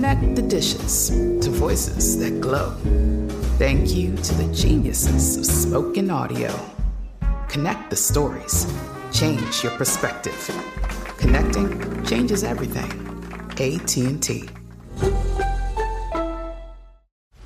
Connect the dishes to voices that glow. Thank you to the geniuses of spoken audio. Connect the stories. Change your perspective. Connecting changes everything. AT&T.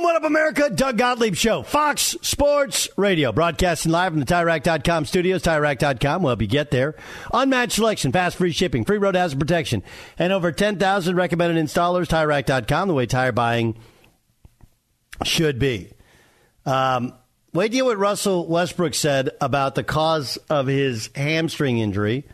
What up, America? Doug Gottlieb Show, Fox Sports Radio, broadcasting live from the TireRack.com studios. TireRack.com will help you get there. Unmatched selection, fast free shipping, free road hazard protection, and over 10,000 recommended installers. TireRack.com, the way tire buying should be. Um, wait hear what Russell Westbrook said about the cause of his hamstring injury.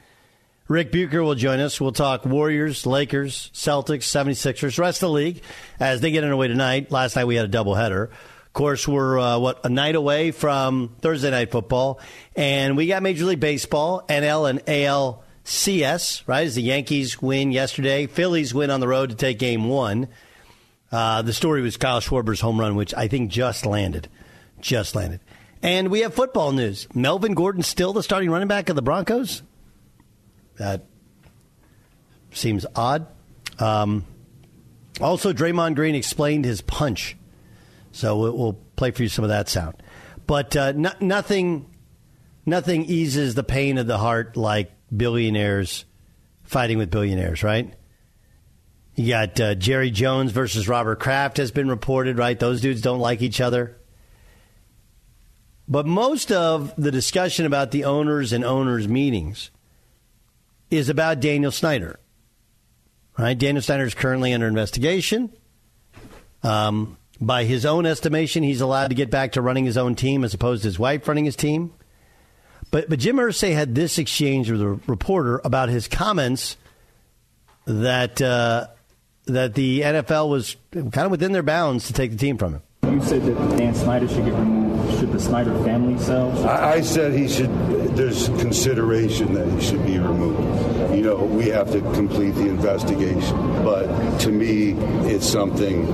Rick Bucher will join us. We'll talk Warriors, Lakers, Celtics, 76ers, rest of the league as they get underway tonight. Last night we had a doubleheader. Of course, we're, uh, what, a night away from Thursday night football. And we got Major League Baseball, NL and ALCS, right? As the Yankees win yesterday, Phillies win on the road to take game one. Uh, the story was Kyle Schwarber's home run, which I think just landed. Just landed. And we have football news. Melvin Gordon still the starting running back of the Broncos? That seems odd. Um, also, Draymond Green explained his punch. So we'll play for you some of that sound. But uh, no, nothing, nothing eases the pain of the heart like billionaires fighting with billionaires, right? You got uh, Jerry Jones versus Robert Kraft has been reported, right? Those dudes don't like each other. But most of the discussion about the owners and owners' meetings is about Daniel Snyder. Right? Daniel Snyder is currently under investigation Um, by his own estimation, he's allowed to get back to running his own team as opposed to his wife running his team. But but Jim Irsay had this exchange with a reporter about his comments that uh, that the NFL was kind of within their bounds to take the team from him. You said that Dan Snyder should get removed. The Snyder family sell? I, I said he should. There's consideration that he should be removed. You know, we have to complete the investigation. But to me, it's something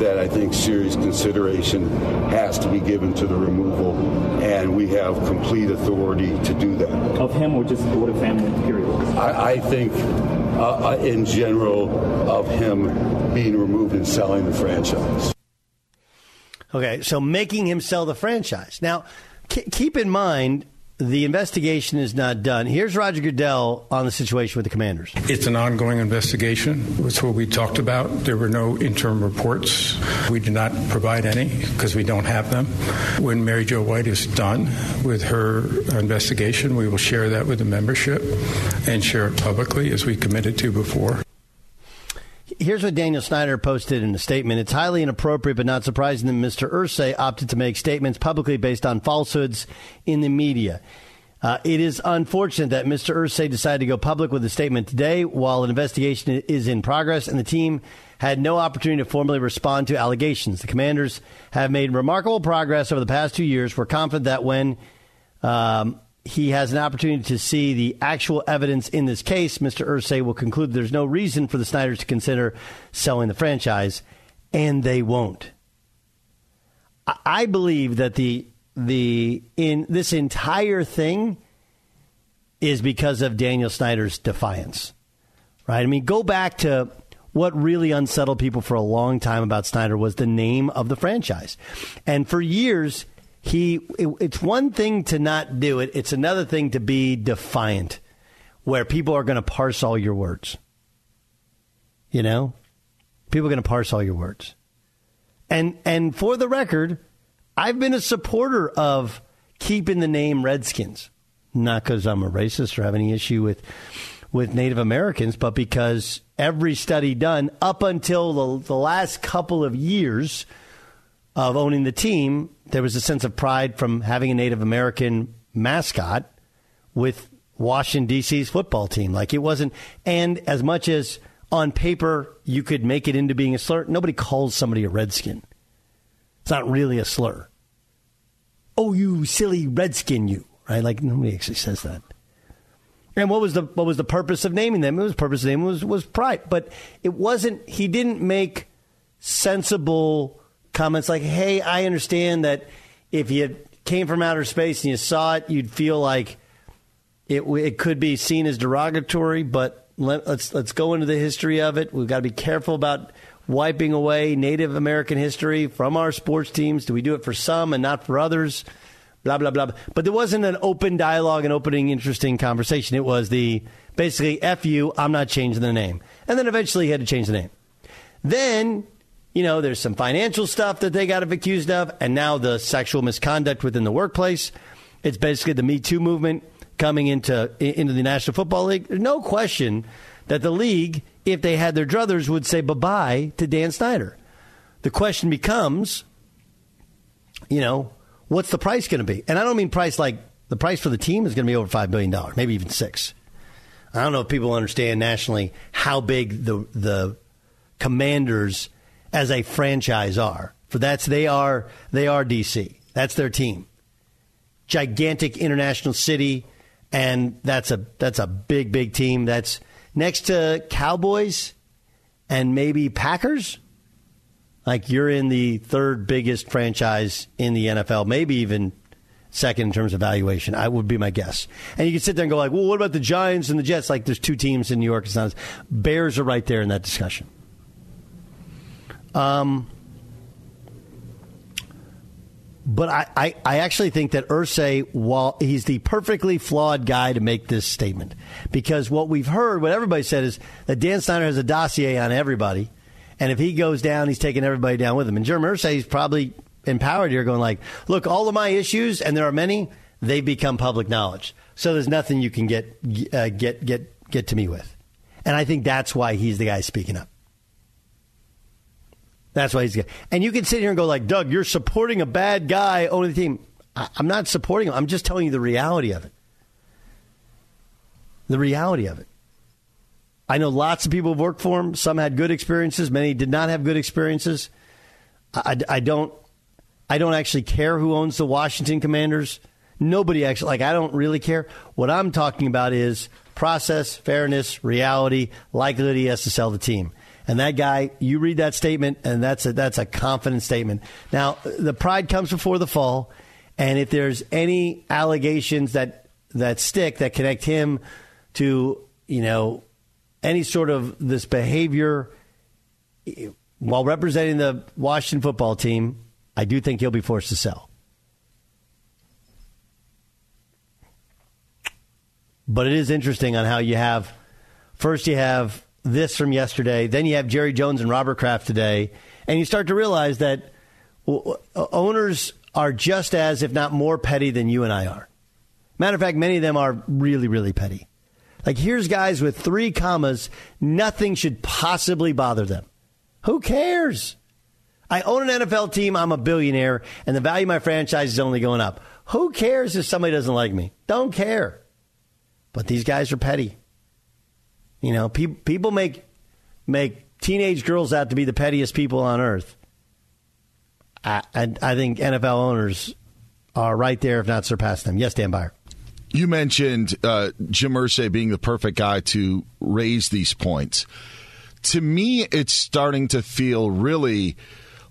that I think serious consideration has to be given to the removal, and we have complete authority to do that. Of him or just the family, period? I, I think, uh, uh, in general, of him being removed and selling the franchise. Okay, so making him sell the franchise. Now, keep in mind, the investigation is not done. Here's Roger Goodell on the situation with the commanders. It's an ongoing investigation. That's what we talked about. There were no interim reports. We did not provide any because we don't have them. When Mary Jo White is done with her investigation, we will share that with the membership and share it publicly as we committed to before. Here's what Daniel Snyder posted in a statement. It's highly inappropriate but not surprising that Mr. Irsay opted to make statements publicly based on falsehoods in the media. Uh, it is unfortunate that Mr. Irsay decided to go public with a statement today while an investigation is in progress and the team had no opportunity to formally respond to allegations. The commanders have made remarkable progress over the past two years. We're confident that when um, he has an opportunity to see the actual evidence in this case, Mr. Irsay will conclude there's no reason for the Snyders to consider selling the franchise, and they won't. I believe that the the in this entire thing is because of Daniel Snyder's defiance. Right? I mean, go back to what really unsettled people for a long time about Snyder was the name of the franchise. And for years, he it, it's one thing to not do it. It's another thing to be defiant where people are going to parse all your words. You know? People are going to parse all your words. And and for the record i've been a supporter of keeping the name redskins. Not because i'm a racist or have any issue with with native americans but because every study done up until the, the last couple of years of owning the team, there was a sense of pride from having a Native American mascot with Washington D.C.'s football team. Like it wasn't, and as much as on paper you could make it into being a slur, nobody calls somebody a redskin. It's not really a slur. Oh, you silly redskin, you right? Like nobody actually says that. And what was the what was the purpose of naming them? It was purpose of naming was was pride, but it wasn't. He didn't make sensible comments like, hey, I understand that if you came from outer space and you saw it, you'd feel like it, it could be seen as derogatory, but let, let's, let's go into the history of it. We've got to be careful about wiping away Native American history from our sports teams. Do we do it for some and not for others? Blah, blah, blah. But there wasn't an open dialogue and opening, interesting conversation. It was the basically, F you, I'm not changing the name. And then eventually he had to change the name. Then you know, there's some financial stuff that they got accused of, and now the sexual misconduct within the workplace. It's basically the Me Too movement coming into into the National Football League. There's no question that the league, if they had their druthers, would say bye bye to Dan Snyder. The question becomes, you know, what's the price going to be? And I don't mean price like the price for the team is going to be over five billion dollars, maybe even six. I don't know if people understand nationally how big the the Commanders as a franchise are. For that's they are they are DC. That's their team. Gigantic international city, and that's a that's a big big team. That's next to Cowboys and maybe Packers. Like you're in the third biggest franchise in the NFL, maybe even second in terms of valuation. I would be my guess. And you can sit there and go like, well, what about the Giants and the Jets? Like there's two teams in New York. It's not. Bears are right there in that discussion. Um, but I, I, I, actually think that Irsay, while he's the perfectly flawed guy to make this statement, because what we've heard, what everybody said is that Dan Snyder has a dossier on everybody, and if he goes down, he's taking everybody down with him. And Jeremy Irsay is probably empowered here, going like, "Look, all of my issues, and there are many, they've become public knowledge. So there's nothing you can get uh, get get get to me with." And I think that's why he's the guy speaking up. That's why he's. Good. And you can sit here and go like, Doug, you're supporting a bad guy owning the team. I, I'm not supporting him. I'm just telling you the reality of it. The reality of it. I know lots of people have worked for him. Some had good experiences. Many did not have good experiences. I, I don't. I don't actually care who owns the Washington Commanders. Nobody actually like. I don't really care. What I'm talking about is process, fairness, reality, likelihood he has to sell the team. And that guy, you read that statement, and that's a, that's a confident statement. Now, the pride comes before the fall, and if there's any allegations that that stick that connect him to you know any sort of this behavior while representing the Washington football team, I do think he'll be forced to sell. But it is interesting on how you have first you have this from yesterday, then you have Jerry Jones and Robert Kraft today, and you start to realize that owners are just as, if not more, petty than you and I are. Matter of fact, many of them are really, really petty. Like, here's guys with three commas, nothing should possibly bother them. Who cares? I own an NFL team, I'm a billionaire, and the value of my franchise is only going up. Who cares if somebody doesn't like me? Don't care. But these guys are petty. You know, pe- people make make teenage girls out to be the pettiest people on earth. I, I, I think NFL owners are right there, if not surpass them. Yes, Dan Beyer. You mentioned uh, Jim Irsay being the perfect guy to raise these points. To me, it's starting to feel really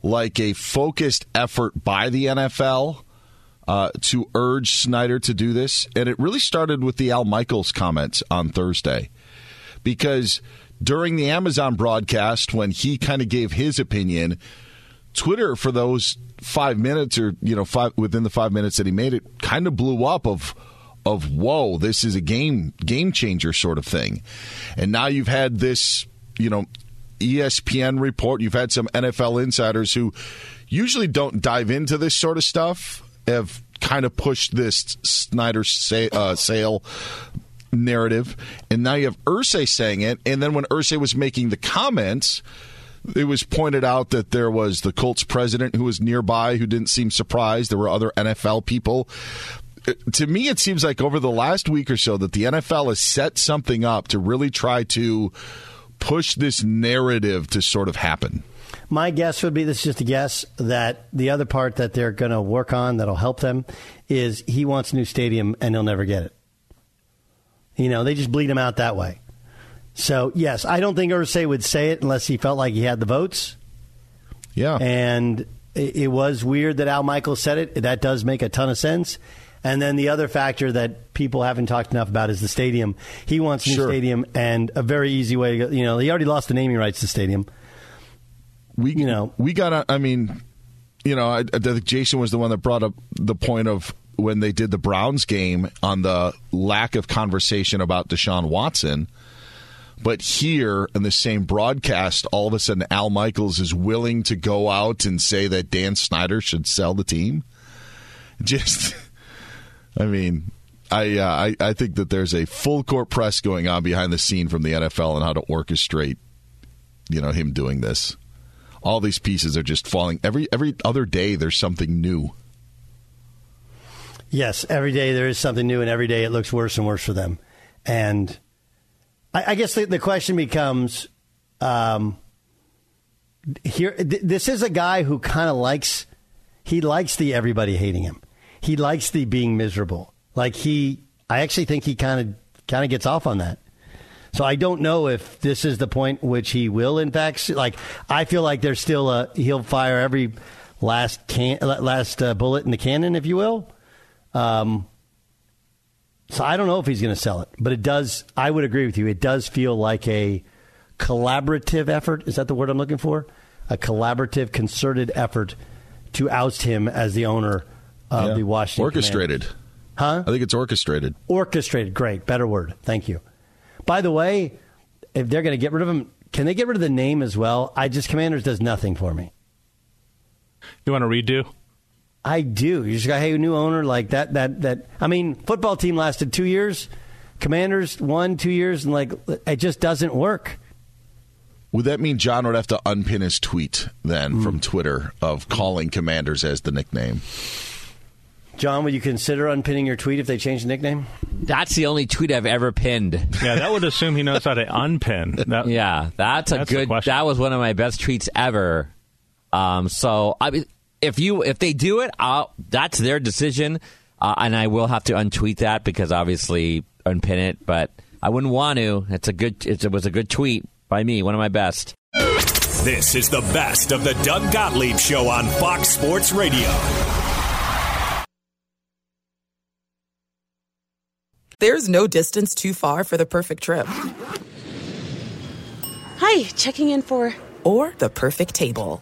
like a focused effort by the NFL uh, to urge Snyder to do this. And it really started with the Al Michaels comments on Thursday. Because during the Amazon broadcast, when he kind of gave his opinion, Twitter, for those five minutes or, you know, five within the five minutes that he made it, kind of blew up of of whoa, this is a game game changer sort of thing. And now you've had this, you know, ESPN report. You've had some NFL insiders who usually don't dive into this sort of stuff have kind of pushed this Snyder say, uh, sale narrative, and now you have Irsay saying it. And then when Irsay was making the comments, it was pointed out that there was the Colts president who was nearby who didn't seem surprised. There were other NFL people. Uh, to me, it seems like over the last week or so that the NFL has set something up to really try to push this narrative to sort of happen. My guess would be this is just a guess that the other part that they're going to work on that'll help them is he wants a new stadium and he'll never get it. You know, they just bleed him out that way. So, yes, I don't think Irsay would say it unless he felt like he had the votes. Yeah. And it, it was weird that Al Michaels said it. That does make a ton of sense. And then the other factor that people haven't talked enough about is the stadium. He wants a new Sure. stadium, and a very easy way to go. You know, he already lost the naming rights to the stadium. we you know we got i mean you know I, I think jason was the one that brought up the point of when they did the browns game on the lack of conversation about deshaun watson but here in the same broadcast all of a sudden al michaels is willing to go out and say that dan snyder should sell the team. Just i mean I, uh, I I think that there's a full court press going on behind the scene from the NFL on how to orchestrate, you know, him doing this. All these pieces are just falling. Every every other day there's something new Yes, every day there is something new, and every day it looks worse and worse for them. And I, I guess the, the question becomes: um, here, th- this is a guy who kind of likes he likes the everybody hating him. He likes the being miserable. Like he, I actually think he kind of kind of gets off on that. So I don't know if this is the point which he will, in fact, like I feel like there's still a he'll fire every last can last uh, bullet in the cannon, if you will. Um, so I don't know if he's going to sell it, but it does. I would agree with you. It does feel like a collaborative effort. Is that the word I'm looking for? A collaborative, concerted effort to oust him as the owner of Yeah. the Washington. orchestrated Commanders. Huh? i think it's orchestrated Orchestrated. Great. Better word. Thank you. By the way, if they're going to get rid of him, can they get rid of the name as well? I just Commanders does nothing for me. You want to redo? I do. You just got hey, new owner like that. That that. I mean, football team lasted two years. Commanders one, two years, and like it just doesn't work. Would that mean John would have to unpin his tweet then Hmm. from Twitter of calling Commanders as the nickname? John, would you consider unpinning your tweet if they change the nickname? That's the only tweet I've ever pinned. Yeah, that would assume he knows how to unpin. That, yeah, that's a That's the good. question. That was one of my best tweets ever. Um, so I mean, if you if they do it, I'll, that's their decision, uh, and I will have to untweet that because obviously unpin it. But I wouldn't want to. It's a good. It was a good tweet by me. One of my best. This is the best of the Doug Gottlieb Show on Fox Sports Radio. There's no distance too far for the perfect trip. Hi, checking in for. Or the perfect table.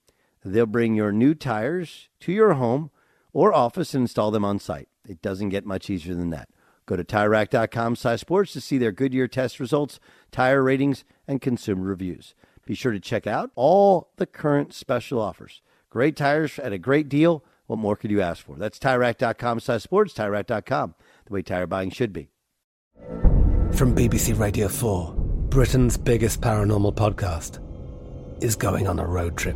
They'll bring your new tires to your home or office and install them on site. It doesn't get much easier than that. Go to TireRack.com slash sports to see their Goodyear test results, tire ratings, and consumer reviews. Be sure to check out all the current special offers. Great tires at a great deal. What more could you ask for? That's TireRack.com slash sports, TireRack.com, the way tire buying should be. From BBC Radio 4, Britain's biggest paranormal podcast is going on a road trip.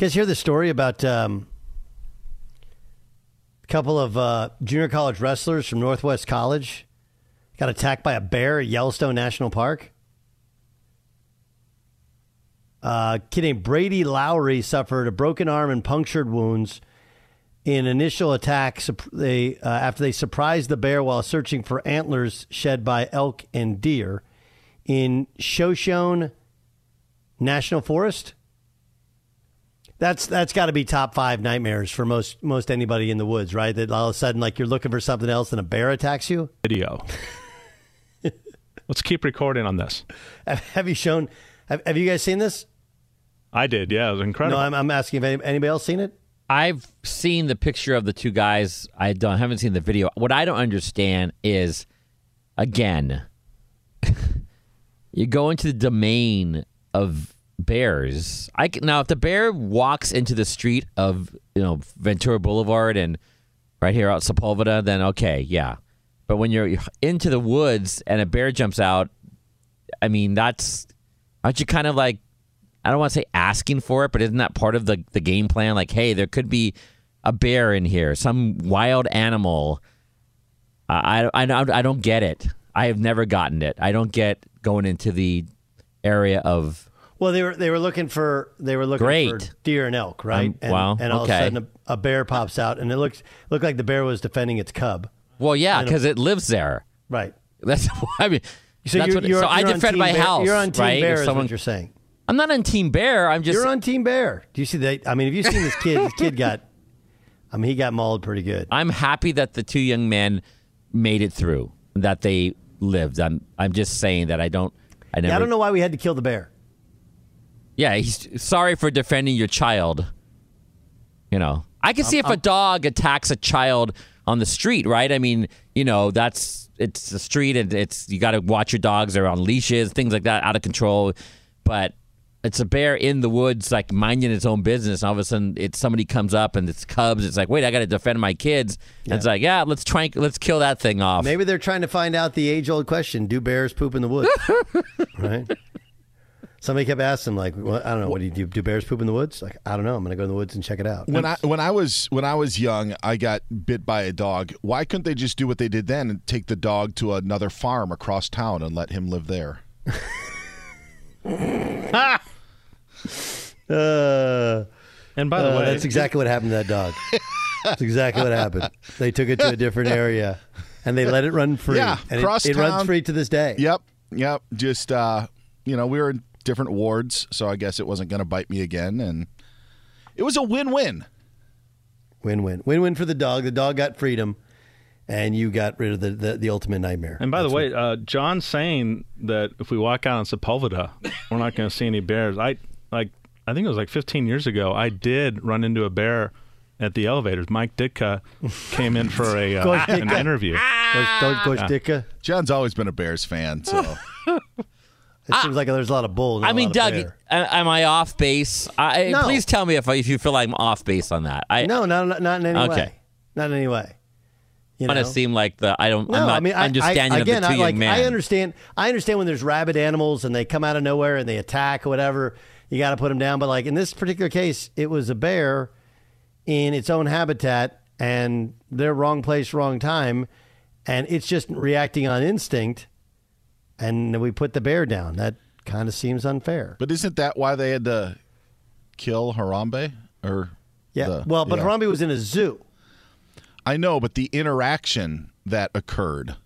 You guys hear the story about um, a couple of uh, junior college wrestlers from Northwest College got attacked by a bear at Yellowstone National Park? Uh, kid named Brady Lowry suffered a broken arm and punctured wounds in initial attack they, uh, after they surprised the bear while searching for antlers shed by elk and deer in Shoshone National Forest. That's that's got to be top five nightmares for most most anybody in the woods, right? That all of a sudden, like you're looking for something else, and a bear attacks you. Video. Let's keep recording on this. Have, have you shown? Have, have you guys seen this? I did. Yeah, it was incredible. No, I'm, I'm asking if any, anybody else seen it. I've seen the picture of the two guys. I don't haven't seen the video. What I don't understand is, again, you go into the domain of bears. I can, now if the bear walks into the street of you know Ventura Boulevard and right here out Sepulveda, then okay, yeah. But when you're into the woods and a bear jumps out, I mean that's aren't you kind of like I don't want to say asking for it, but isn't that part of the the game plan? Like, hey, there could be a bear in here, some wild animal. I I, I, I don't get it. I have never gotten it. I don't get going into the area of Well, they were they were looking for they were looking Great. for deer and elk, right? Um, and, wow, And all okay. of a sudden, a, a bear pops out, and it looks looked like the bear was defending its cub. well, yeah, because it lives there. Right. That's I mean. So that's you're, what, you're, so I defend my Bear- house. You're on Team right? Bear, is someone- what you're saying. I'm not on Team Bear. I'm just You're on Team Bear. Do you see that? I mean, have you seen this kid? this kid got, I mean, he got mauled pretty good. I'm happy that the two young men made it through. That they lived. I'm. I'm just saying that I don't. I never. Yeah, I don't know why we had to kill the bear. Yeah, he's sorry for defending your child. You know, I can see if a dog attacks a child on the street, right? I mean, you know, that's it's the street and it's you got to watch your dogs. They're on leashes, things like that, out of control. But it's a bear in the woods, like minding its own business. And all of a sudden, it's somebody comes up and it's cubs. It's like, wait, I got to defend my kids. And it's like, yeah, let's try, and- let's kill that thing off. Maybe they're trying to find out the age old question: Do bears poop in the woods? right. Somebody kept asking, like, well, I don't know, what do you do? Do bears poop in the woods? Like, I don't know. I'm going to go in the woods and check it out. When I when I was when I was young, I got bit by a dog. Why couldn't they just do what they did then and take the dog to another farm across town and let him live there? Uh, and by the uh, way, that's exactly what happened to that dog. That's exactly what happened. They took it to a different area, and they let it run free. Yeah, and cross it, it runs free to this day. Yep, yep. Just uh, you know, we were in different wards, so I guess it wasn't going to bite me again, and it was a win-win. Win-win, win-win for the dog. The dog got freedom, and you got rid of the the, the ultimate nightmare. And by the way, uh, John's saying that if we walk out on Sepulveda, we're not going to see any bears. I like. I think it was like 15 years ago. I did run into a bear at the elevators. Mike Ditka came in for a uh, an interview. Coach, Coach, Coach Yeah. Ditka. John's always been a Bears fan, so It seems like there's a lot of bull. I mean, Doug, bear. am I off base? I, No. Please tell me if, if you feel like I'm off base on that. I, no, not not- in any Okay. way. Not in any way. You want know? to seem like the I don't. No, I'm not I mean, I- understanding I, again, of the I, like, men. I understand. I understand when there's rabid animals and they come out of nowhere and they attack or whatever. You got to put them down. But like in this particular case, it was a bear in its own habitat, and they're wrong place, wrong time, and it's just reacting on instinct. And we put the bear down. That kind of seems unfair. But isn't that why they had to kill Harambe? Or Yeah. the- well, but yeah. Harambe was in a zoo. I know, but the interaction that occurred.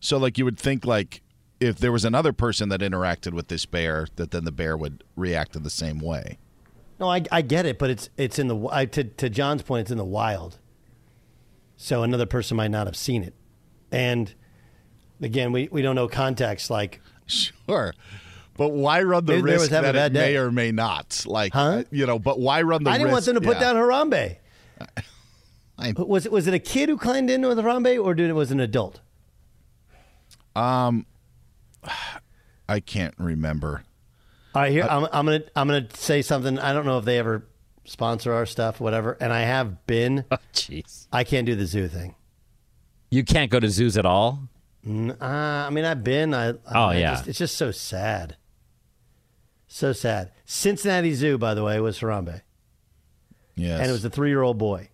So, like, you would think, like, if there was another person that interacted with this bear, that then the bear would react in the same way. No, I, I get it, but it's it's in the I, to to John's point, it's in the wild. So another person might not have seen it, and again, we, we don't know context. Like, Sure. But why run the Maybe the bear was risk having a that bad it may or may not? Like, Huh? you know, but why run the risk? I didn't want them to put yeah. down Harambe. was it was it a kid who climbed in with Harambe, or did it was an adult? Um, I can't remember. All right, here Uh, I'm, I'm gonna I'm gonna say something. I don't know if they ever sponsor our stuff, whatever. And I have been. Jeez, I can't do the zoo thing. You can't go to zoos at all. Uh, I mean, I've been. I, Oh, I yeah. just- it's just so sad. So sad. Cincinnati Zoo, by the way, was Harambe, Yes. and it was a three year old boy.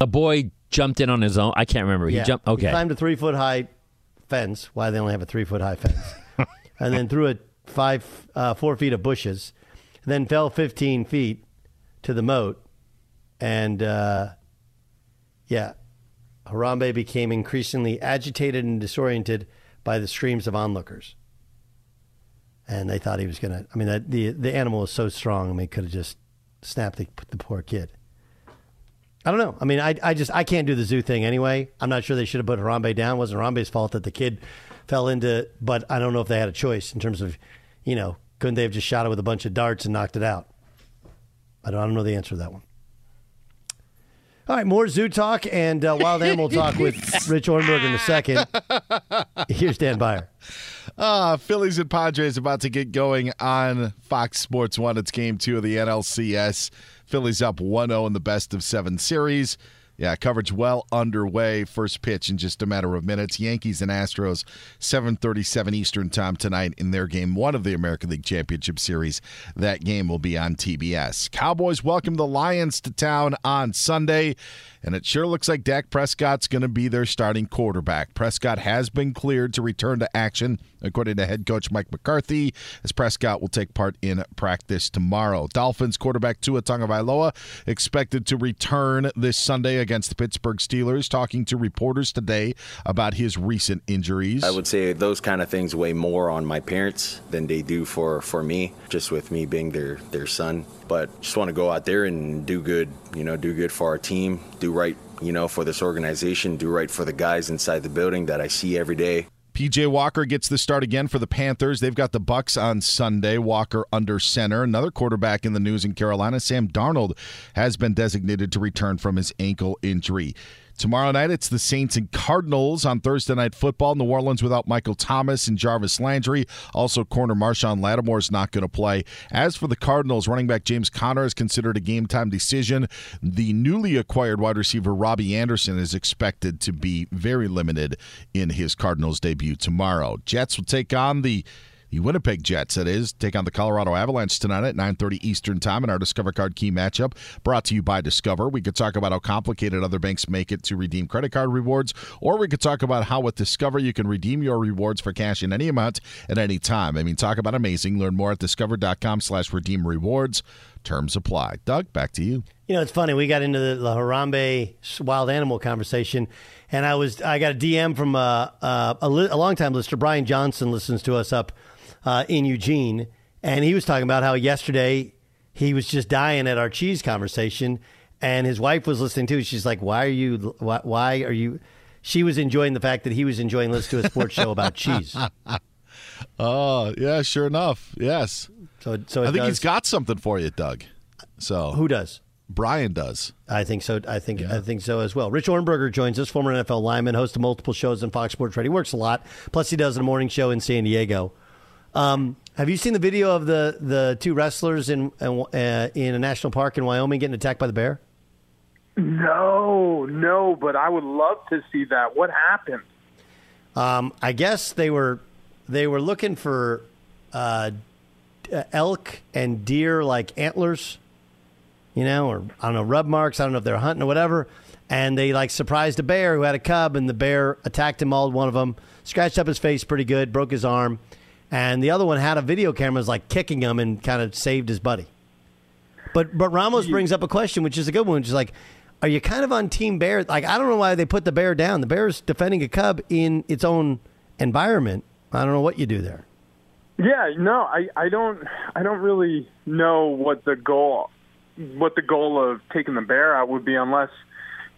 A boy jumped in on his own. I can't remember. He jumped. Okay. He climbed a three foot high fence. Why they only have a three foot high fence? and then through a five, uh, four feet of bushes, and then fell 15 feet to the moat. And uh, yeah, Harambe became increasingly agitated and disoriented by the screams of onlookers. And they thought he was going to, I mean, that, the, the animal was so strong, I mean, could have just snapped the, the poor kid. I don't know. I mean, I, I just I can't do the zoo thing anyway. I'm not sure they should have put Harambe down. It wasn't Harambe's fault that the kid fell into. But I don't know if they had a choice in terms of, you know, couldn't they have just shot it with a bunch of darts and knocked it out? I don't, I don't know the answer to that one. All right, more zoo talk and uh, wild animal talk with Rich Ohrnberger in a second. Here's Dan Byer. Uh, Phillies and Padres about to get going on Fox Sports 1. It's game two of the NLCS. Phillies up 1 0 in the best of seven series. Yeah, coverage well underway. First pitch in just a matter of minutes. Yankees and Astros, 7:37 Eastern Time tonight in their game 1 of the American League Championship Series. That game will be on TBS. Cowboys welcome the Lions to town on Sunday, and it sure looks like Dak Prescott's going to be their starting quarterback. Prescott has been cleared to return to action, according to head coach Mike McCarthy, as Prescott will take part in practice tomorrow. Dolphins quarterback Tua Tagovailoa expected to return this Sunday against the Pittsburgh Steelers, talking to reporters today about his recent injuries. I would say those kind of things weigh more on my parents than they do for, for me, just with me being their, their son. But just want to go out there and do good, you know, do good for our team, do right, you know, for this organization, do right for the guys inside the building that I see every day. PJ Walker gets the start again for the Panthers. They've got the Bucs on Sunday. Walker under center. Another quarterback in the news in Carolina, Sam Darnold, has been designated to return from his ankle injury. Tomorrow night, it's the Saints and Cardinals on Thursday Night Football. New Orleans without Michael Thomas and Jarvis Landry. Also, corner Marshon Lattimore is not going to play. As for the Cardinals, running back James Conner is considered a game time decision. The newly acquired wide receiver Robbie Anderson is expected to be very limited in his Cardinals debut tomorrow. Jets will take on the the Winnipeg Jets, that is, take on the Colorado Avalanche tonight at 9.30 Eastern Time in our Discover Card Key matchup, brought to you by Discover. We could talk about how complicated other banks make it to redeem credit card rewards, or we could talk about how with Discover you can redeem your rewards for cash in any amount at any time. I mean, talk about amazing. Learn more at discover.com slash redeem rewards. Terms apply. Doug, back to you. You know, it's funny. We got into the, the Harambe wild animal conversation, and I was I got a DM from uh, uh, a, li- a longtime listener, Brian Johnson, listens to us up uh, in Eugene, and he was talking about how yesterday he was just dying at our cheese conversation, and his wife was listening too. She's like, "Why are you? Why, why are you?" She was enjoying the fact that he was enjoying listening to a sports show about cheese. Oh, yeah, sure enough. Yes. So, so I think does, he's got something for you, Doug. So who does? Brian does. I think so. I think I think so as well. Rich Ohrnberger joins us, former NFL lineman, host of multiple shows on Fox Sports Radio. He works a lot. Plus, he does a morning show in San Diego. Um, have you seen the video of the the two wrestlers in uh, in a national park in Wyoming getting attacked by the bear? No, no, but I would love to see that. What happened? Um, I guess they were they were looking for uh, elk and deer like antlers, you know, or I don't know rub marks. I don't know if they're hunting or whatever. And they like surprised a bear who had a cub, and the bear attacked him. All one of them scratched up his face pretty good, broke his arm, and the other one had a video camera, was like kicking him and kind of saved his buddy. But but Ramos brings up a question, which is a good one, which is like, are you kind of on Team Bear? Like I don't know why they put the bear down. The bear is defending a cub in its own environment. I don't know what you do there. Yeah, no, I, I don't I don't really know what the goal what the goal of taking the bear out would be unless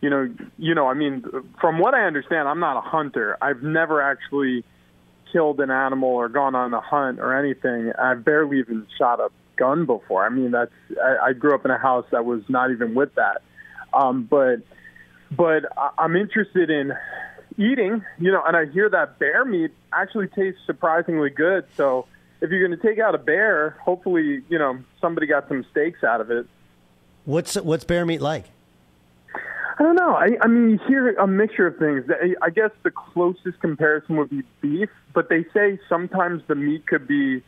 you know you know I mean from what I understand I'm not a hunter. I've never actually killed an animal or gone on a hunt or anything. I've barely even shot a gun before. I mean that's I, I grew up in a house that was not even with that. Um, but but I'm interested in eating, you know, and I hear that bear meat actually tastes surprisingly good. So if you're going to take out a bear, hopefully, you know, somebody got some steaks out of it. What's what's bear meat like? I don't know. I, I mean, you hear a mixture of things. I guess the closest comparison would be beef, but they say sometimes the meat could be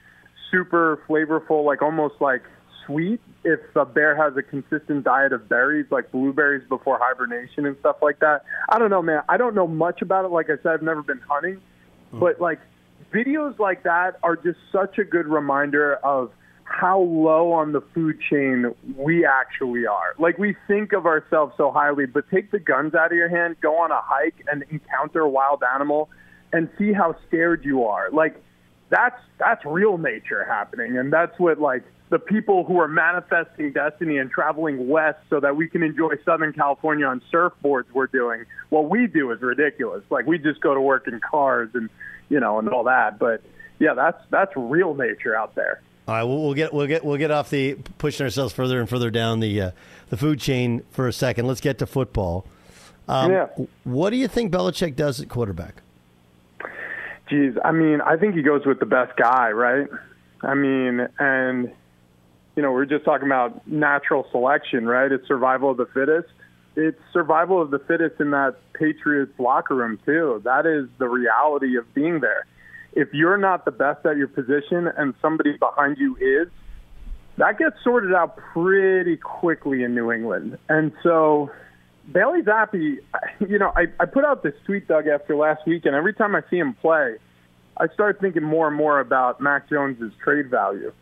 super flavorful, like almost like sweet if a bear has a consistent diet of berries like blueberries before hibernation and stuff like that. I don't know, man. I don't know much about it. Like I said, I've never been hunting, hmm. but like videos like that are just such a good reminder of how low on the food chain we actually are. Like we think of ourselves so highly, but take the guns out of your hand, go on a hike and encounter a wild animal and see how scared you are. Like that's that's real nature happening and that's what like the people who are manifesting destiny and traveling west so that we can enjoy Southern California on surfboards we're doing. What we do is ridiculous. Like we just go to work in cars and you know and all that. But yeah, that's that's real nature out there. All right, we'll, we'll get we'll get we'll get off the pushing ourselves further and further down the uh, the food chain for a second. Let's get to football. Um, Yeah. What do you think Belichick does at quarterback? Geez, I mean, I think he goes with the best guy, right? I mean, and you know, we're just talking about natural selection, right? It's survival of the fittest. It's survival of the fittest in that Patriots locker room too. That is the reality of being there. If you're not the best at your position and somebody behind you is, that gets sorted out pretty quickly in New England. And so Bailey Zappe, you know, I, I put out this tweet, Doug, after last week, and every time I see him play, I start thinking more and more about Mac Jones's trade value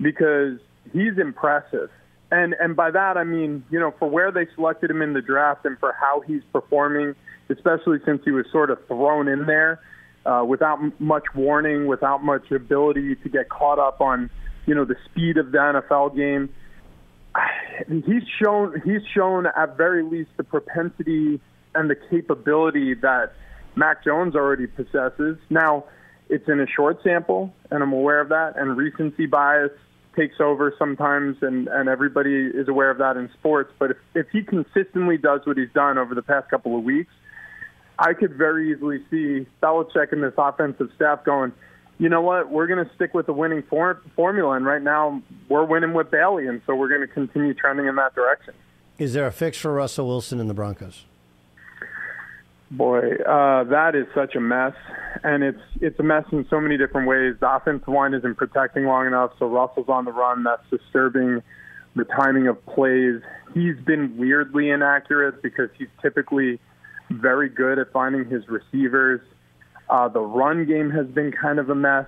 because he's impressive. And and by that I mean, you know, for where they selected him in the draft and for how he's performing, especially since he was sort of thrown in there uh, without much warning, without much ability to get caught up on, you know, the speed of the NFL game. He's shown he's shown at very least the propensity and the capability that Mac Jones already possesses. Now, it's in a short sample, and I'm aware of that, and recency bias takes over sometimes, and, and everybody is aware of that in sports. But if, if he consistently does what he's done over the past couple of weeks, I could very easily see Belichick and this offensive staff going, you know what, we're going to stick with the winning for- formula. And right now, we're winning with Bailey, and so we're going to continue trending in that direction. Is there a fix for Russell Wilson and the Broncos? Boy, uh, that is such a mess, and it's it's a mess in so many different ways. The offensive line isn't protecting long enough, so Russell's on the run. That's disturbing. The timing of plays. He's been weirdly inaccurate because he's typically very good at finding his receivers. Uh, the run game has been kind of a mess.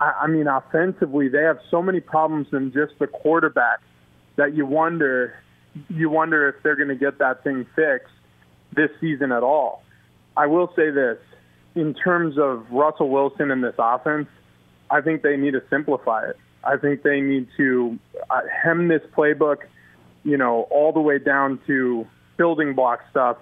I, I mean, offensively, they have so many problems than just the quarterback that you wonder you wonder if they're going to get that thing fixed this season at all. I will say this in terms of Russell Wilson and this offense, I think they need to simplify it. I think they need to uh, hem this playbook, you know, all the way down to building block stuff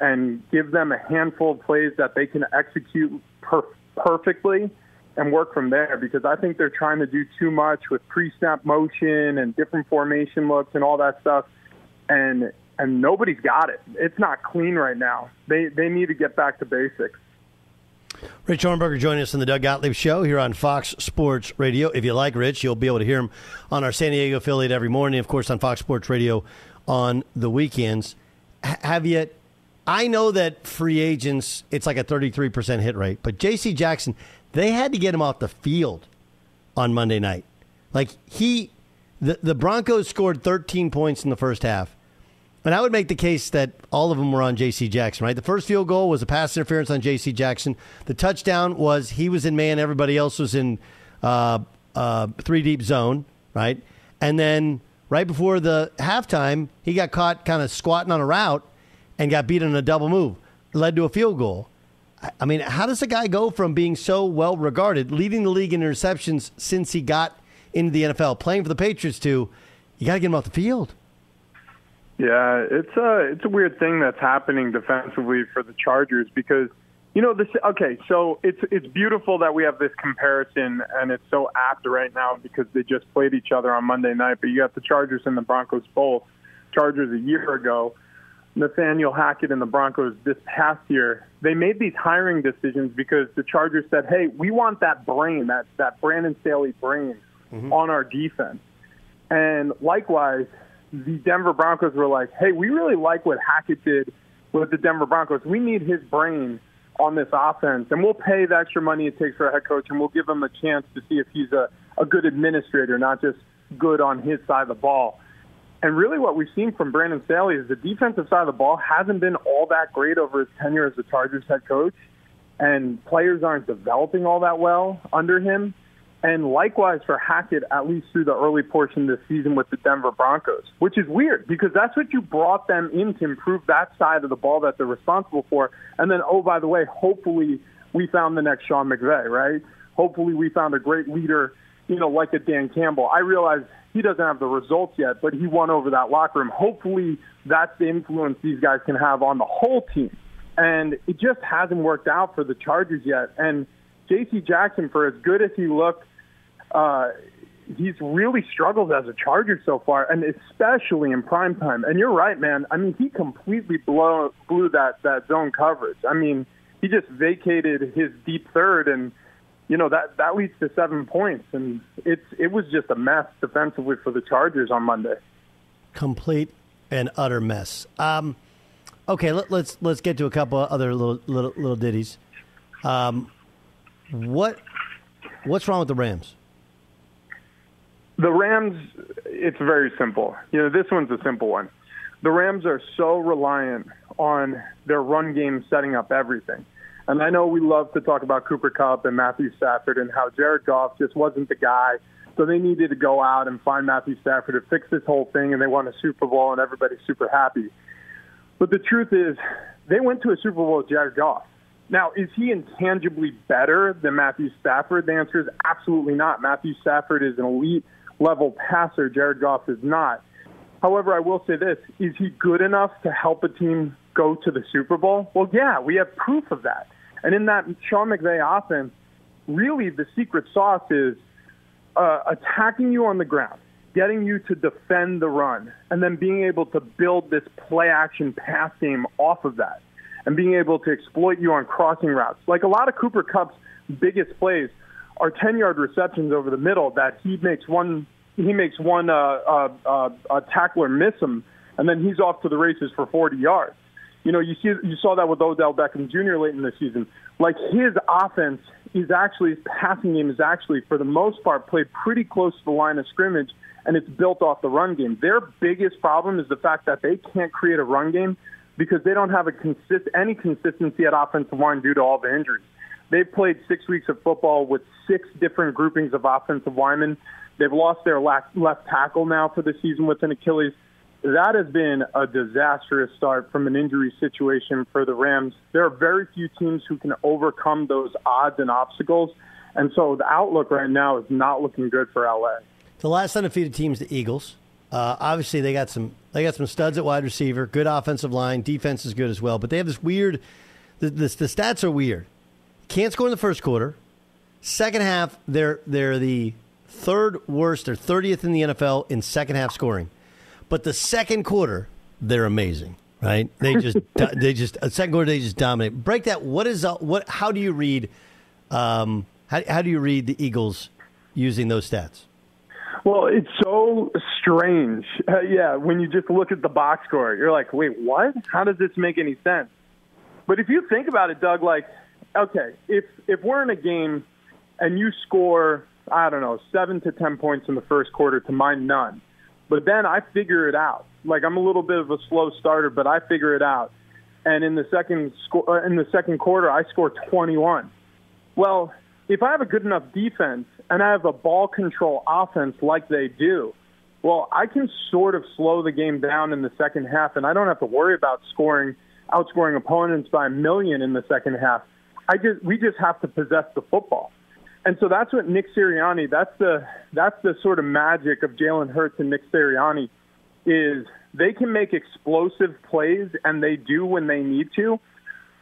and give them a handful of plays that they can execute per- perfectly and work from there because I think they're trying to do too much with pre-snap motion and different formation looks and all that stuff. And and nobody's got it. It's not clean right now. They they need to get back to basics. Rich Ohrnberger joining us in the Doug Gottlieb Show here on Fox Sports Radio. If you like Rich, you'll be able to hear him on our San Diego affiliate every morning, of course, on Fox Sports Radio on the weekends. H- have you? I know that free agents, it's like a 33% hit rate, but J.C. Jackson, they had to get him off the field on Monday night. Like he, the, the Broncos scored 13 points in the first half. And I would make the case that all of them were on J.C. Jackson, right? The first field goal was a pass interference on J.C. Jackson. The touchdown was he was in man, everybody else was in uh, uh, three deep zone, right? And then right before the halftime, he got caught kind of squatting on a route and got beat on a double move, led to a field goal. I mean, how does a guy go from being so well regarded, leading the league in interceptions since he got into the NFL, playing for the Patriots, to you got to get him off the field? Yeah, it's a it's a weird thing that's happening defensively for the Chargers because you know this. Okay, so it's it's beautiful that we have this comparison and it's so apt right now because they just played each other on Monday night. But you got the Chargers and the Broncos both. Chargers a year ago, Nathaniel Hackett and the Broncos this past year. They made these hiring decisions because the Chargers said, "Hey, we want that brain, that that Brandon Staley brain, mm-hmm. on our defense." And likewise, the Denver Broncos were like, hey, we really like what Hackett did with the Denver Broncos. We need his brain on this offense, and we'll pay the extra money it takes for a head coach, and we'll give him a chance to see if he's a, a good administrator, not just good on his side of the ball. And really, what we've seen from Brandon Staley is the defensive side of the ball hasn't been all that great over his tenure as the Chargers head coach, and players aren't developing all that well under him. And likewise for Hackett, at least through the early portion of the season with the Denver Broncos, which is weird because that's what you brought them in to improve that side of the ball that they're responsible for. And then, oh, by the way, hopefully we found the next Sean McVay, right? Hopefully we found a great leader, you know, like a Dan Campbell. I realize he doesn't have the results yet, but he won over that locker room. Hopefully that's the influence these guys can have on the whole team. And it just hasn't worked out for the Chargers yet. And J.C. Jackson, for as good as he looked, uh, he's really struggled as a Charger so far, and especially in prime time. And you're right, man. I mean, he completely blew blew that that zone coverage. I mean, he just vacated his deep third, and you know that that leads to seven points, and it's it was just a mess defensively for the Chargers on Monday. Complete and utter mess. Um, okay, let, let's let's get to a couple of other little little little ditties. Um, what what's wrong with the Rams? The Rams, it's very simple. You know, this one's a simple one. The Rams are so reliant on their run game setting up everything. And I know we love to talk about Cooper Kupp and Matthew Stafford and how Jared Goff just wasn't the guy. So they needed to go out and find Matthew Stafford to fix this whole thing, and they won a Super Bowl, and everybody's super happy. But the truth is, they went to a Super Bowl with Jared Goff. Now, is he intangibly better than Matthew Stafford? The answer is absolutely not. Matthew Stafford is an elite level passer. Jared Goff is not. However, I will say this is he good enough to help a team go to the Super Bowl? Well, yeah, we have proof of that. And in that Sean McVay offense, really the secret sauce is uh, attacking you on the ground, getting you to defend the run, and then being able to build this play action pass game off of that, and being able to exploit you on crossing routes. Like a lot of Cooper Kupp's biggest plays are 10 yard receptions over the middle that he makes one he makes one uh, uh, uh, tackler miss him, and then he's off to the races for 40 yards. You know, you see, you saw that with Odell Beckham Jr. late in the season. Like his offense is actually, his passing game is actually, for the most part, played pretty close to the line of scrimmage, and it's built off the run game. Their biggest problem is the fact that they can't create a run game because they don't have a consist any consistency at offensive line due to all the injuries. They've played six weeks of football with six different groupings of offensive linemen. They've lost their left tackle now for the season with an Achilles that has been a disastrous start from an injury situation for the Rams. There are very few teams who can overcome those odds and obstacles. And so the outlook right now is not looking good for LA. The last undefeated team's the Eagles. Uh, obviously, they got some they got some studs at wide receiver, good offensive line, defense is good as well. But they have this weird. The, the, the stats are weird. Can't score in the first quarter. Second half, they're they're the third worst or thirtieth in the NFL in second half scoring. But the second quarter, they're amazing, right? They just they just a second quarter they just dominate. Break that. What is uh, what? How do you read? Um, how how do you read the Eagles using those stats? Well, it's so strange. Uh, yeah, when you just look at the box score, you're like, wait, what? How does this make any sense? But if you think about it, Doug, like, okay, if if we're in a game and you score, I don't know, seven to ten points in the first quarter to mine none, but then I figure it out. Like I'm a little bit of a slow starter, but I figure it out. And in the second sco- uh, in the second quarter, I score 21. Well, if I have a good enough defense and I have a ball control offense like they do, well, I can sort of slow the game down in the second half, and I don't have to worry about scoring, outscoring opponents by a million in the second half. I just we just have to possess the football. And so that's what Nick Sirianni. That's the that's the sort of magic of Jalen Hurts and Nick Sirianni is they can make explosive plays and they do when they need to,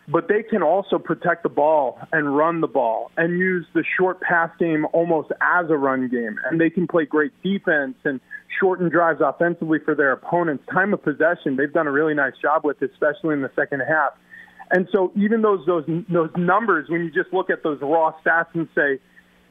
but they can also protect the ball and run the ball and use the short pass game almost as a run game. And they can play great defense and shorten drives offensively for their opponents. Time of possession, they've done a really nice job with, especially in the second half. And so even those those those numbers, when you just look at those raw stats and say,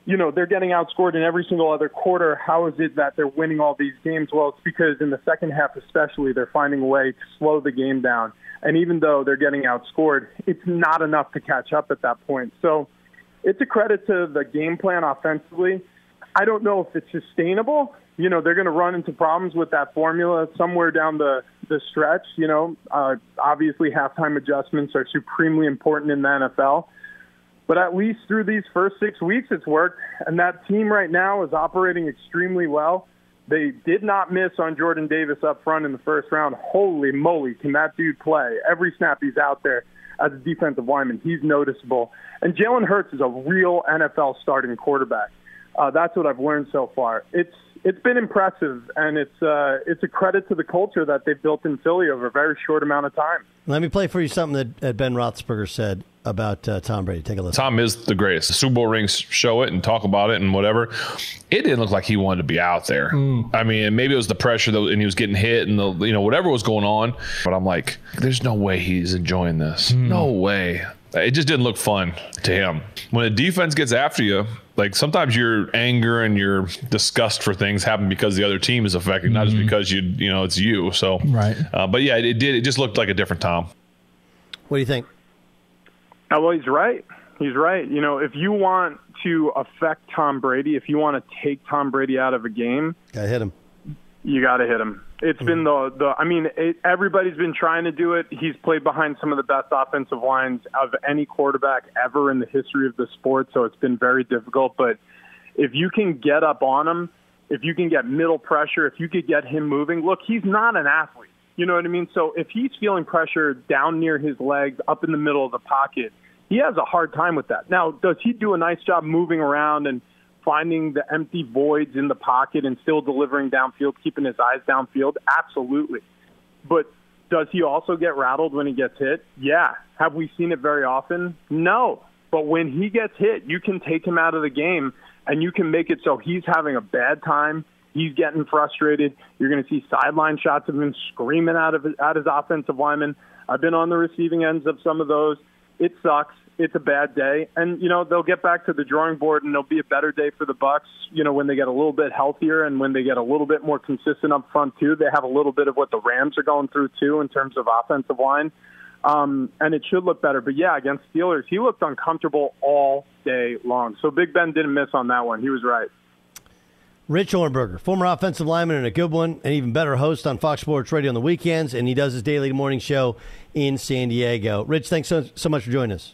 you know, they're getting outscored in every single other quarter. How is it that they're winning all these games? Well, it's because in the second half, especially, they're finding a way to slow the game down. And even though they're getting outscored, it's not enough to catch up at that point. So it's a credit to the game plan offensively. I don't know if it's sustainable. You know, they're going to run into problems with that formula somewhere down the, the stretch. You know, uh, obviously, halftime adjustments are supremely important in the NFL. But at least through these first six weeks, it's worked. And that team right now is operating extremely well. They did not miss on Jordan Davis up front in the first round. Holy moly, can that dude play? Every snap he's out there as a defensive lineman, he's noticeable. And Jalen Hurts is a real NFL starting quarterback. Uh, that's what I've learned so far. It's it's been impressive, and it's uh, it's a credit to the culture that they've built in Philly over a very short amount of time. Let me play for you something that Ben Roethlisberger said about uh, Tom Brady. Take a listen. Tom is the greatest. The Super Bowl rings show it and talk about it and whatever. It didn't look like he wanted to be out there. Mm. I mean, maybe it was the pressure that, and he was getting hit and the you know whatever was going on. But I'm like, there's no way he's enjoying this. Mm. No way. it just didn't look fun to him. When a defense gets after you, like sometimes your anger and your disgust for things happen because the other team is affected, not just because you you know it's you. So Right. Uh, but yeah, it, it did. It just looked like a different Tom. What do you think? Oh, well, he's right. He's right. You know, if you want to affect Tom Brady, if you want to take Tom Brady out of a game, Gotta hit him. You got to hit him. It's been mm. the the. I mean, it, everybody's been trying to do it. He's played behind some of the best offensive lines of any quarterback ever in the history of the sport. So it's been very difficult. But if you can get up on him, if you can get middle pressure, if you could get him moving, look, he's not an athlete. You know what I mean? So if he's feeling pressure down near his legs, up in the middle of the pocket, he has a hard time with that. Now, does he do a nice job moving around and finding the empty voids in the pocket and still delivering downfield, keeping his eyes downfield? Absolutely. But does he also get rattled when he gets hit? Yeah. Have we seen it very often? No. But when he gets hit, you can take him out of the game and you can make it so he's having a bad time. He's getting frustrated. You're going to see sideline shots of him screaming out of at his offensive lineman. I've been on the receiving ends of some of those. It sucks. It's a bad day, and you know they'll get back to the drawing board, and it'll be a better day for the Bucs. You know when they get a little bit healthier and when they get a little bit more consistent up front too. They have a little bit of what the Rams are going through too in terms of offensive line, um, and it should look better. But yeah, against Steelers, he looked uncomfortable all day long. So Big Ben didn't miss on that one. He was right. Rich Ohrnberger, former offensive lineman and a good one, and even better host on Fox Sports Radio on the weekends, and he does his daily morning show in San Diego. Rich, thanks so, so much for joining us.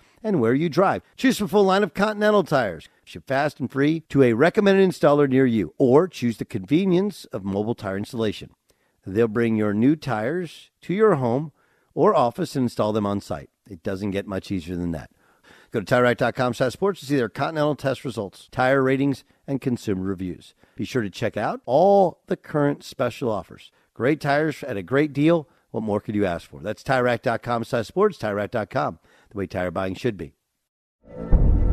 and where you drive. Choose from a full line of Continental tires. Ship fast and free to a recommended installer near you, or choose the convenience of mobile tire installation. They'll bring your new tires to your home or office and install them on site. It doesn't get much easier than that. Go to TireRack.com slash sports to see their Continental test results, tire ratings, and consumer reviews. Be sure to check out all the current special offers. Great tires at a great deal. What more could you ask for? That's TireRack.com slash sports, TireRack.com, the way tire buying should be.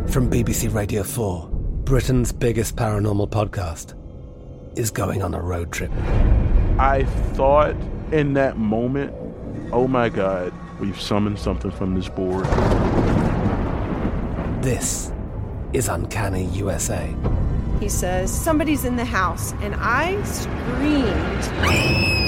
From BBC Radio 4, Britain's biggest paranormal podcast is going on a road trip. I thought in that moment, oh my God, we've summoned something from this board. This is Uncanny USA. He says, Somebody's in the house, and I screamed.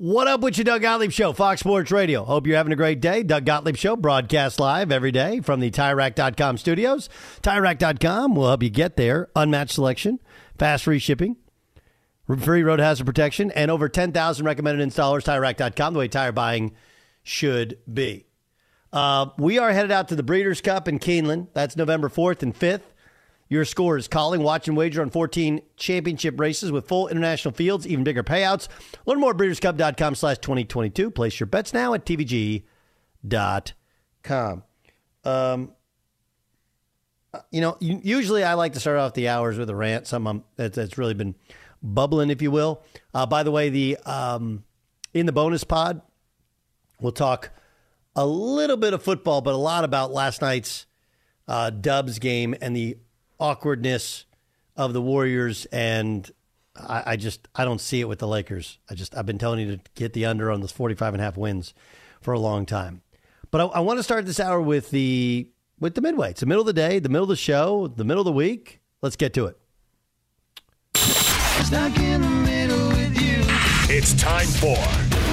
What up with you, Doug Gottlieb Show, Fox Sports Radio. Hope you're having a great day. Doug Gottlieb Show broadcast live every day from the TireRack.com studios. TireRack.com will help you get there. Unmatched selection, fast free shipping, free road hazard protection, and over 10,000 recommended installers. TireRack.com, the way tire buying should be. Uh, we are headed out to the Breeders' Cup in Keeneland. That's November 4th and 5th. Your score is calling. Watch and wager on 14 championship races with full international fields, even bigger payouts. Learn more at breederscup.com slash 2022. Place your bets now at tvg.com. Um, you know, usually I like to start off the hours with a rant, something that's, that's really been bubbling, if you will. Uh, by the way, the um, in the bonus pod, we'll talk a little bit of football, but a lot about last night's uh, Dubs game and the awkwardness of the Warriors, and I, I, just I don't see it with the Lakers. I just I've been telling you to get the under on those 45 and a half wins for a long time. But I, I want to start this hour with the with the midway. It's the middle of the day, the middle of the show, the middle of the week. Let's get to it. Stuck in the middle with you. It's time for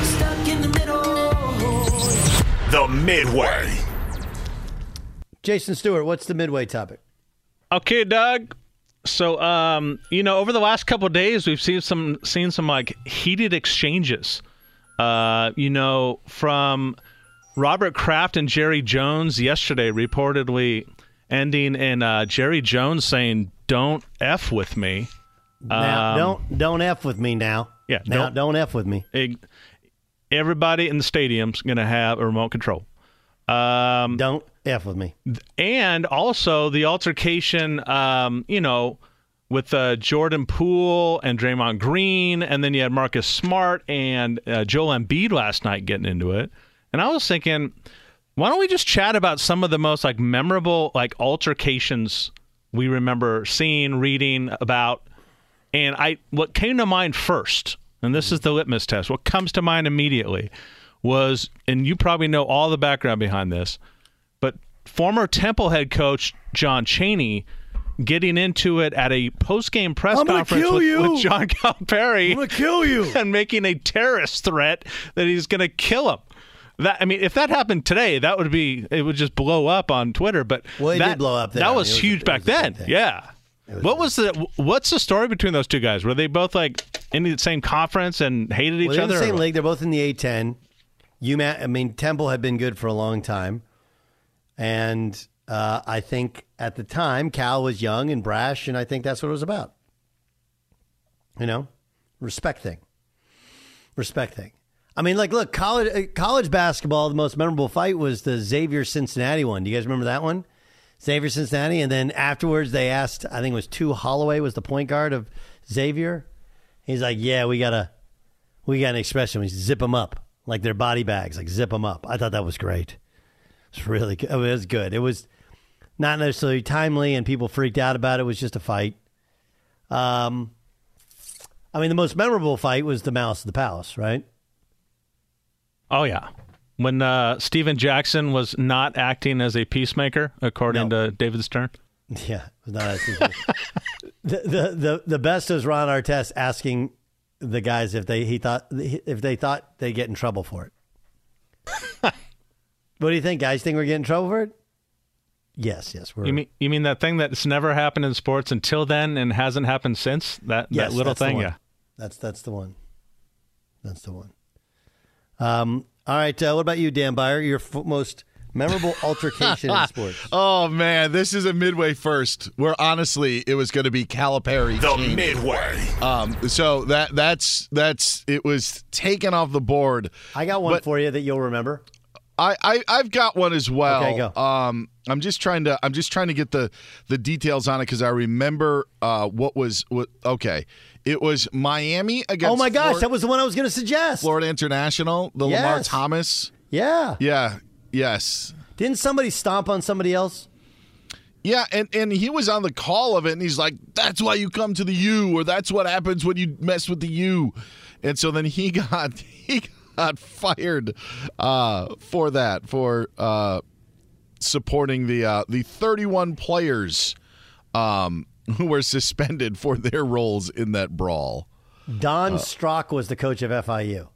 Stuck in the middle. the midway. Jason Stewart, what's the midway topic? Okay, Doug. So, um, you know, over the last couple days, we've seen some seen some like heated exchanges. Uh, you know, from Robert Kraft and Jerry Jones yesterday, reportedly ending in uh, Jerry Jones saying, "Don't f with me." Now, Um, don't don't f with me now. Yeah, now don't- don't, f with me. Everybody in the stadium's going to have a remote control. Um, don't f with me. And also the altercation, um, you know, with uh, Jordan Poole and Draymond Green, and then you had Marcus Smart and uh, Joel Embiid last night getting into it. And I was thinking, why don't we just chat about some of the most like memorable like altercations we remember seeing, reading about, and I what came to mind first, and this is the litmus test. What comes to mind immediately was, and you probably know all the background behind this, former Temple head coach John Chaney getting into it at a post-game press I'm gonna conference kill with, you. with John Calipari. I'm gonna kill you, and making a terrorist threat that he's going to kill him. That I mean, if that happened today, that would be it would just blow up on Twitter. But Well, it that, did blow up then. That I mean, was, it was a- huge it back then. Yeah. what was the What's the story between those two guys? Were they both like in the same conference and hated each well, they're in other? the same league. They're both in the A10. UMass. I mean, Temple had been good for a long time, and uh, I think at the time Cal was young and brash, and I think that's what it was about. You know, respect thing. Respect thing. I mean, like, look, college uh, college basketball. The most memorable fight was the Xavier Cincinnati one. Do you guys remember that one? Xavier Cincinnati, and then afterwards they asked. I think it was Tu Holloway was the point guard of Xavier. He's like, "Yeah, we gotta, we got an expression. We zip them up like they're body bags, like zip them up." I thought that was great. It's really good. It was good. It was not necessarily timely, and people freaked out about it. It was just a fight. Um, I mean, the most memorable fight was the Malice at the Palace, right? Oh yeah, when uh, Stephen Jackson was not acting as a peacemaker, according to David Stern. Yeah, it was not as the, the the the best is Ron Artest asking the guys if they he thought if they thought they get in trouble for it. what do you think, guys? Think we're getting in trouble for it? Yes, yes, we're. You mean you mean that thing that's never happened in sports until then and hasn't happened since? That yes, that little thing, yeah. That's that's the one. That's the one. Um. All right. Uh, what about you, Dan Byer? Your f- most memorable altercation in sports. Oh man, this is a midway first. Where honestly, it was going to be Calipari. The Chaney. midway. Um, so that that's that's it was taken off the board. I got one But- for you that you'll remember. I, I I've got one as well. Okay, go. Um, I'm just trying to I'm just trying to get the the details on it because I remember uh, what was what. Okay, it was Miami against. Oh my gosh, Flor- that was the one I was going to suggest. Florida International, the Lamar Thomas. Yeah. Yeah. Yes. Didn't somebody stomp on somebody else? Yeah, and, and he was on the call of it, and he's like, "That's why you come to the U, or that's what happens when you mess with the U." And so then he got he got fired uh, for that for uh, supporting the uh, the 31 players um, who were suspended for their roles in that brawl. Don Uh, Strock was the coach of FIU.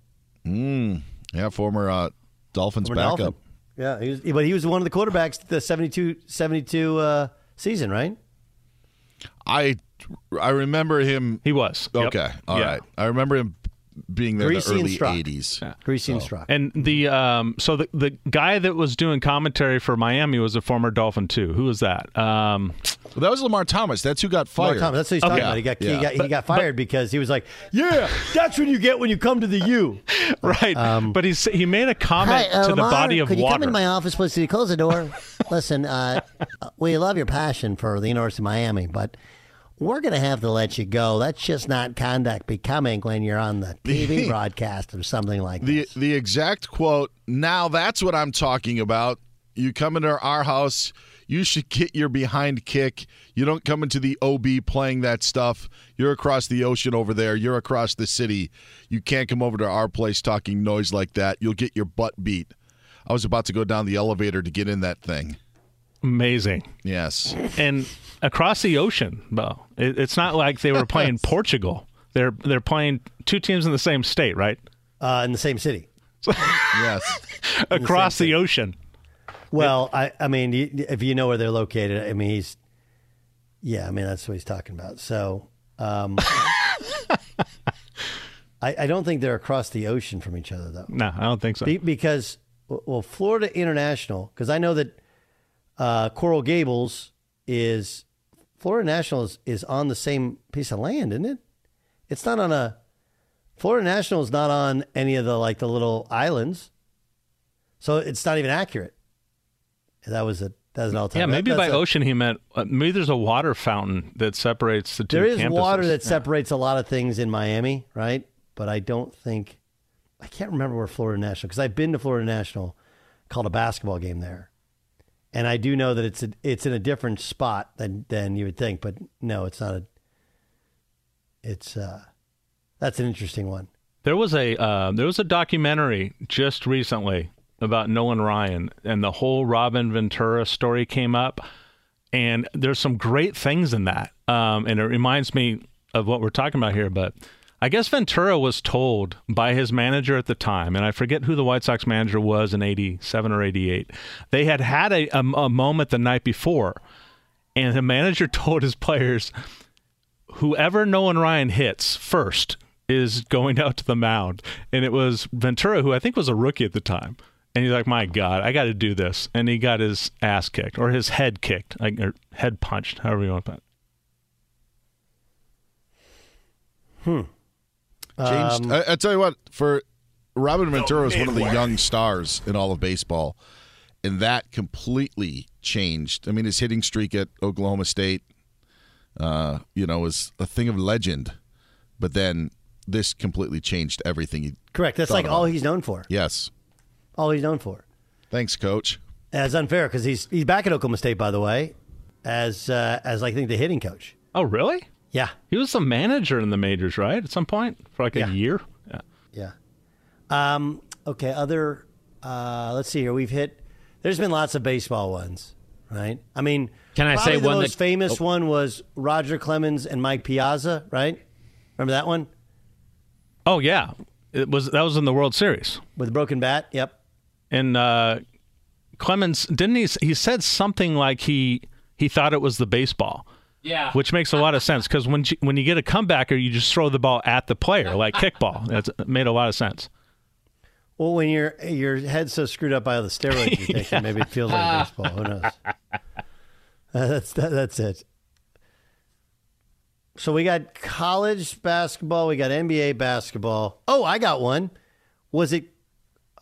Mm, yeah, former uh, Dolphins Former backup. Dolphin. Yeah, he was, but he was one of the quarterbacks the 72, 72 uh, season, right? I I remember him. He was. Yep. Okay, all Yeah. right. I remember him being there Greasy in the Strock. early 80s. Greasy and So- And the um, so the the guy that was doing commentary for Miami was a former Dolphin too. Who was that? Um, Well, that was Lamar Thomas. That's who got Mark fired. Thomas, that's what he's talking Okay. about. He got, Yeah. he got, he got fired because he was like, "Yeah, that's what you get when you come to the U." right. but he he made a comment Hi, uh, to the body of could you water. come in my office, please? Could you close the door? Listen, uh, we love your passion for the University of Miami, but we're going to have to let you go. That's just not conduct becoming when you're on the TV broadcast or something like that. The the exact quote. Now that's what I'm talking about. You come into our house, you should get your behind kick. You don't come into the OB playing that stuff. You're across the ocean over there. You're across the city. You can't come over to our place talking noise like that. You'll get your butt beat. I was about to go down the elevator to get in that thing. Amazing. Yes. And across the ocean, Bo. It, it's not like they were playing Portugal. They're they're playing two teams in the same state, right? Uh, in the same city. yes. across the ocean. Well, I, I mean, if you know where they're located, I mean, he's, yeah, I mean, that's what he's talking about. So, um, I, I don't think they're across the ocean from each other, though. No, I don't think so. Be, because, well, Florida International, because I know that uh, Coral Gables is, Florida National is, is on the same piece of land, isn't it? It's not on a, Florida National is not on any of the, like, the little islands. So it's not even accurate. That was a, that was an all time. Yeah, maybe that, by a- ocean he meant uh, maybe there's a water fountain that separates the two. There is campuses. water that Yeah. separates a lot of things in Miami, right? But I don't think I can't remember where Florida National because I've been to Florida National, called a basketball game there, and I do know that it's a, it's in a different spot than than you would think. But no, it's not a. It's uh, that's an interesting one. There was a uh, there was a documentary just recently about Nolan Ryan, and the whole Robin Ventura story came up. And there's some great things in that, um, and it reminds me of what we're talking about here. But I guess Ventura was told by his manager at the time, and I forget who the White Sox manager was in '87 or '88. They had had a, a, a moment the night before, and the manager told his players, whoever Nolan Ryan hits first is going out to the mound. And it was Ventura, who I think was a rookie at the time. And he's like, my God, I got to do this. And he got his ass kicked or his head kicked, like, or head punched, however you want to put it. Hmm. Changed. Um, I, I tell you what, for Robin Ventura was one of the young stars in all of baseball, and that completely changed. I mean, his hitting streak at Oklahoma State, uh, you know, was a thing of legend. But then this completely changed everything. Correct. That's like about. all he's known for. Yes. All he's known for. Thanks, Coach. That's unfair because he's he's back at Oklahoma State, by the way, as uh, as I think the hitting coach. Oh, really? Yeah. He was the manager in the majors, right? At some point for like a year. Yeah. Yeah. Um, okay. Other. Uh, let's see here. We've hit. There's been lots of baseball ones, right? I mean, Can I say the one most that- famous oh. one was Roger Clemens and Mike Piazza, right? Remember that one Oh, yeah. It was That was in the World Series. with a broken bat? Yep. And uh, Clemens, didn't he? He said something like he he thought it was the baseball. Yeah. Which makes a lot of sense because when you, when you get a comebacker, you just throw the ball at the player like kickball. That's made a lot of sense. Well, when your your head's so screwed up by all the steroids you're taking, maybe it feels like baseball. Who knows? Uh, that's that, that's it. So we got college basketball, we got NBA basketball. Oh, I got one. Was it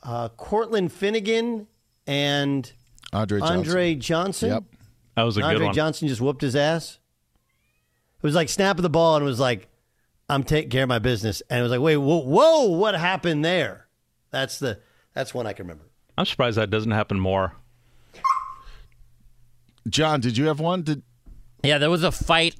uh, Cortland Finnegan and Andre Johnson. Andre Johnson. Yep. That was a Andre good one. Johnson just whooped his ass. It was like snapping the ball and it was like, I'm taking care of my business. And it was like, wait, whoa, whoa, what happened there? That's the that's one I can remember. I'm surprised that doesn't happen more. John, did you have one? Did Yeah, there was a fight.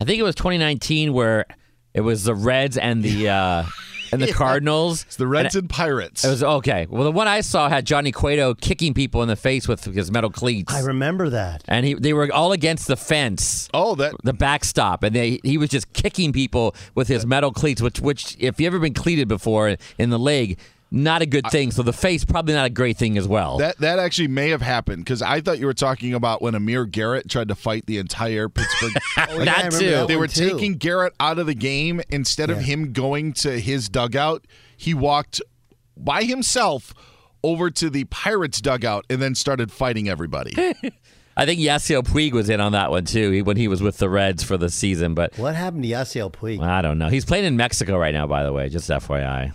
I think it was 2019 where it was the Reds and the uh, and the Yeah. Cardinals. It's the Reds and Pirates. It was okay. Well, the one I saw had Johnny Cueto kicking people in the face with his metal cleats. I remember that. and he they were all against the fence. Oh, that the backstop, and they he was just kicking people with his metal cleats, which which if you ever been cleated before in the leg, not a good thing. So the face probably not a great thing as well. That that actually may have happened because I thought you were talking about when Amir Garrett tried to fight the entire Pittsburgh. Oh, yeah, I remember that They were too. taking Garrett out of the game instead of him going to his dugout. He walked by himself over to the Pirates dugout and then started fighting everybody. I think Yasiel Puig was in on that one too when he was with the Reds for the season. But What happened to Yasiel Puig? I don't know. He's playing in Mexico right now, by the way. Just FYI.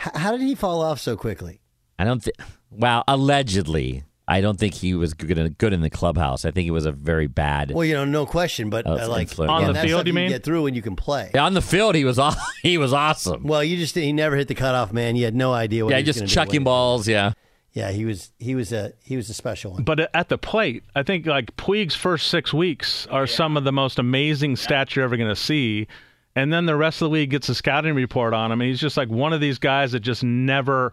H- how did he fall off so quickly? I don't think. Well, allegedly, I don't think he was good in, good in the clubhouse. I think he was a very bad. Well, you know, no question, but Oh, uh, like influence. On yeah, the that's field, something you mean? Get through when you can play. Yeah, on the field, he was aw- he was awesome. Well, you just he never hit the cutoff, man. You had no idea what. Yeah, he was just gonna do chucking balls. Yeah. Yeah, he was he was a he was a special one. But at the plate, I think like Puig's first six weeks are some of the most amazing stats you're ever going to see. And then the rest of the league gets a scouting report on him, and he's just like one of these guys that just never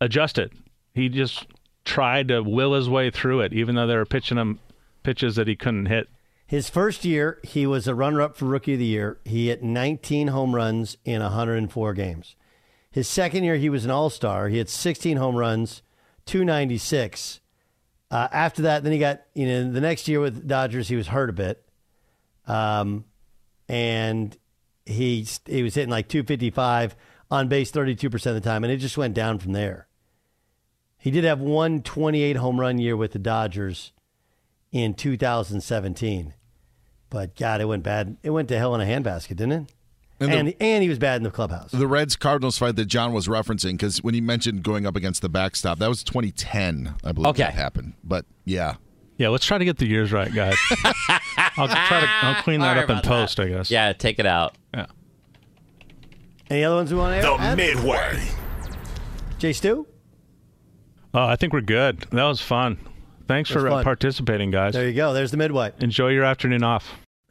adjusted. He just tried to will his way through it, even though they were pitching him pitches that he couldn't hit. His first year, he was a runner-up for Rookie of the Year. He hit 19 home runs in 104 games. His second year, he was an All-Star. He had 16 home runs, 296. Uh, after that, then he got you know the next year with Dodgers, he was hurt a bit, um, and he he was hitting like 255 on base 32 percent of the time, and it just went down from there. He did have one 28 home run year with the Dodgers in 2017. But God, it went bad. It went to hell in a handbasket, didn't it? And And the- and, he was bad in the clubhouse. The Reds Cardinals fight that John was referencing because when he mentioned going up against the backstop, that was 2010, I believe Okay. that happened. But yeah, Yeah, let's try to get the years right, guys. I'll try to I'll clean that Sorry up in about post, I guess. Yeah, take it out. Yeah. Any other ones we want to The add? Midway. Jay Stu? Oh, I think we're good. That was fun. Thanks was for uh, fun. participating, guys. There you go. There's the midway. Enjoy your afternoon off.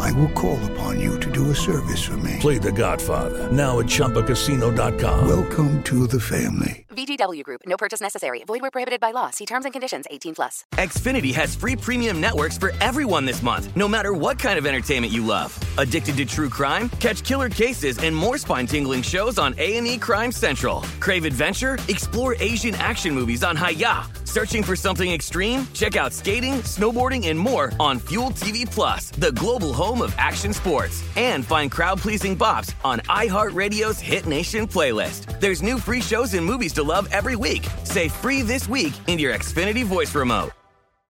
I will call upon you to do a service for me. Play the Godfather. Now at ChumbaCasino.com. Welcome to the family. VGW Group. No purchase necessary. Void where prohibited by law. See terms and conditions. 18 plus. Xfinity has free premium networks for everyone this month, no matter what kind of entertainment you love. Addicted to true crime? Catch killer cases and more spine-tingling shows on A&E Crime Central. Crave adventure? Explore Asian action movies on Hayya. Searching for something extreme? Check out skating, snowboarding, and more on Fuel TV Plus, the global home of action sports. And find crowd-pleasing bops on iHeartRadio's Hit Nation playlist. There's new free shows and movies to love every week. Say free this week in your Xfinity voice remote.